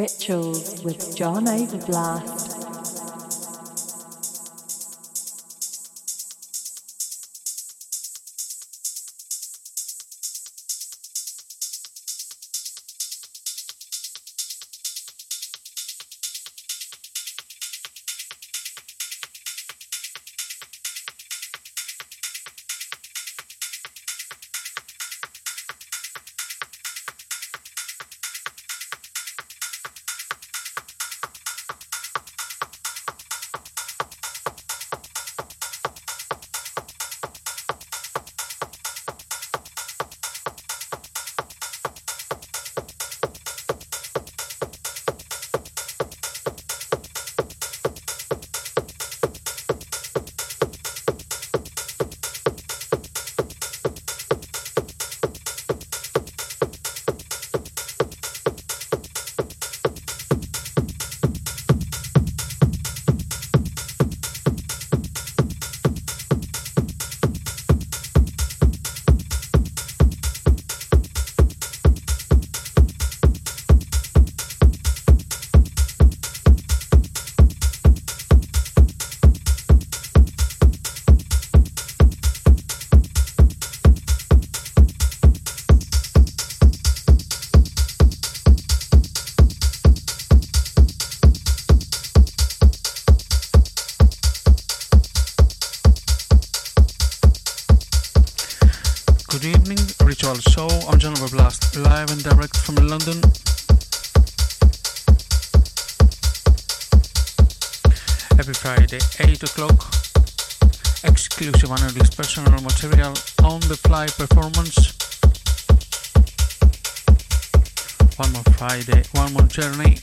Rituals with John Ov3rblast. journey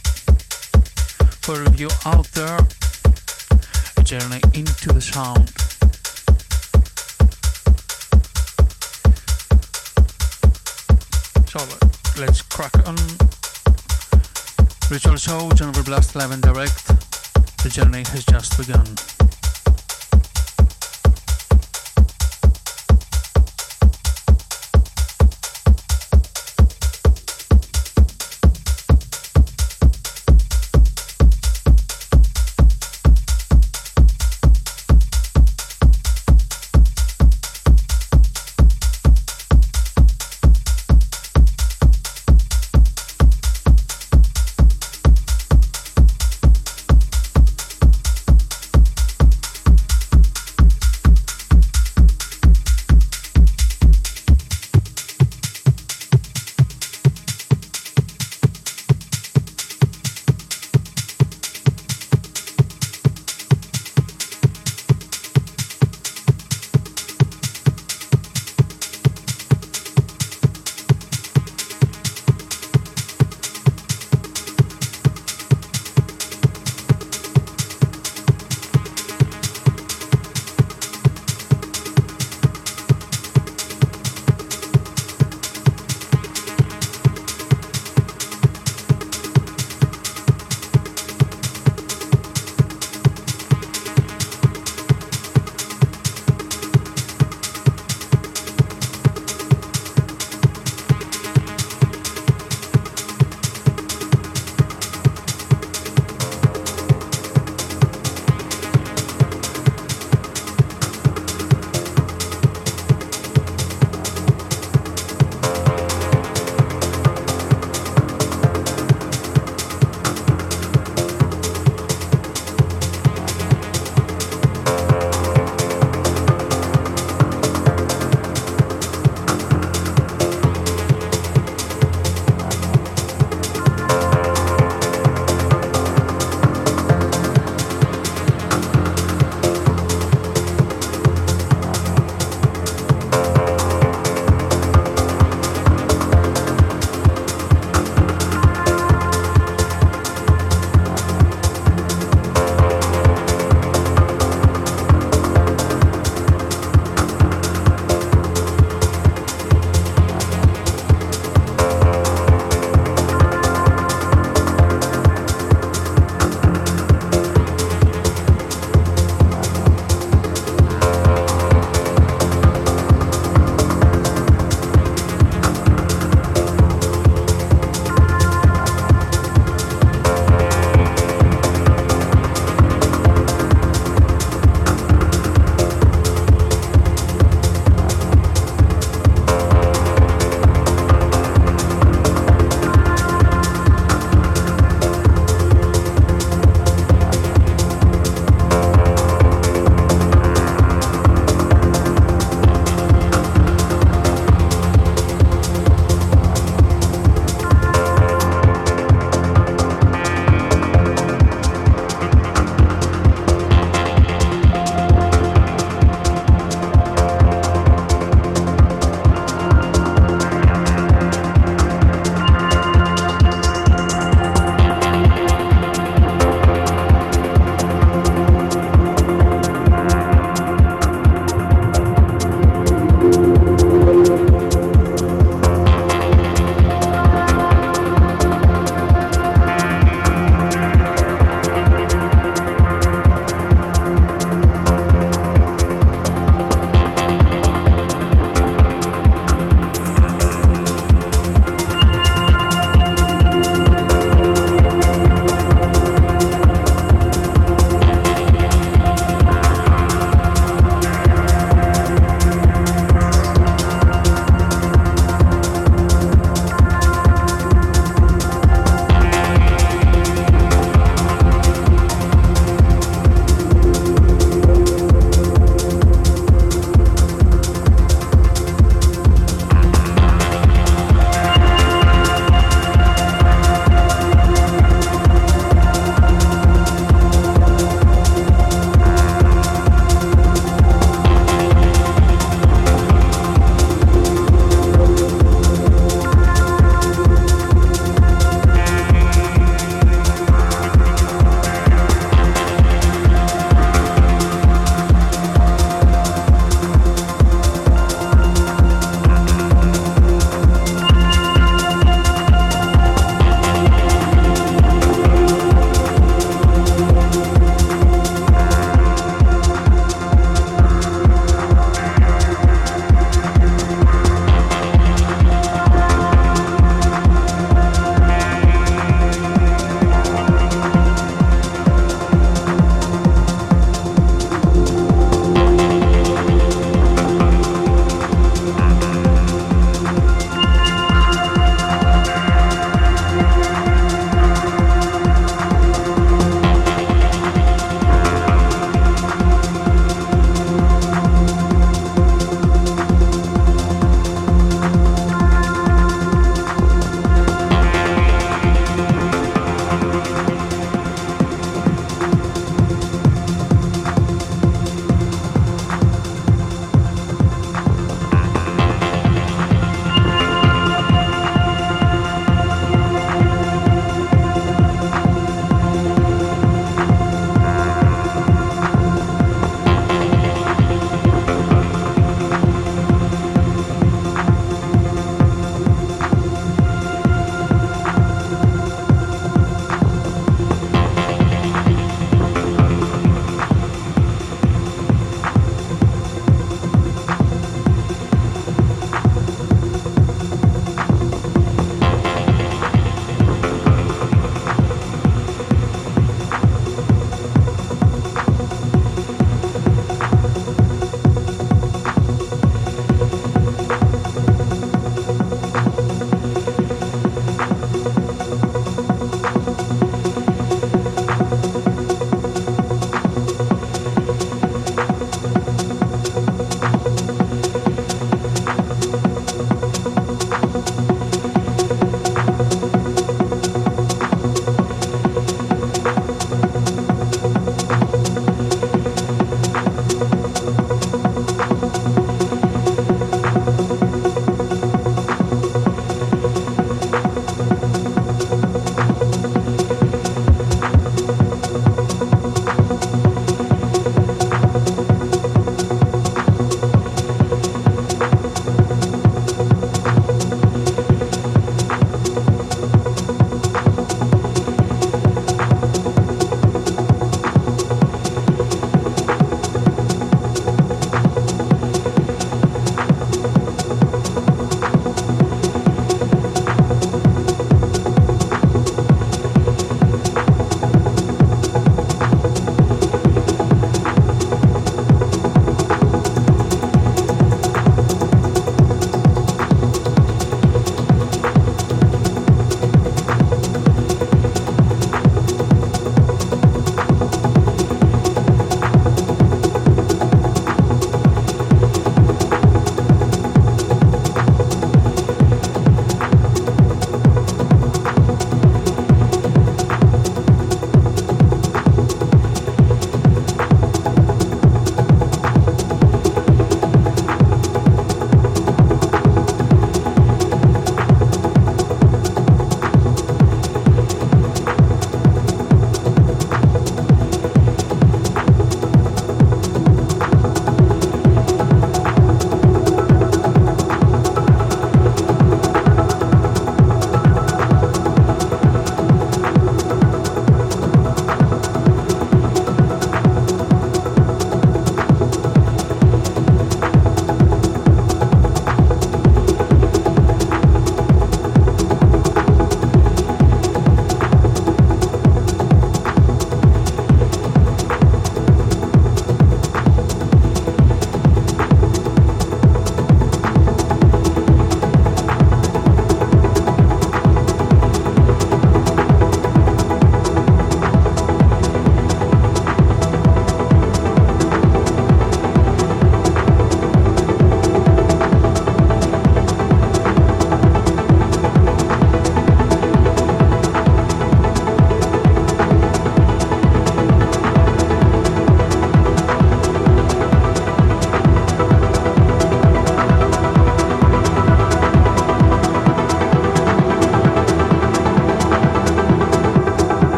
for you out there, a journey into the sound. So let's crack on. Ritual Show, John Ov3rblast Live and Direct. The journey has just begun.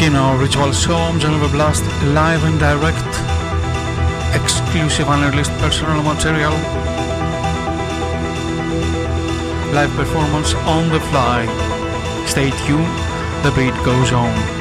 Giacchino, Ritual Storm, John Ov3rblast, live and direct, exclusive unreleased personal material, live performance on the fly. Stay tuned, the beat goes on.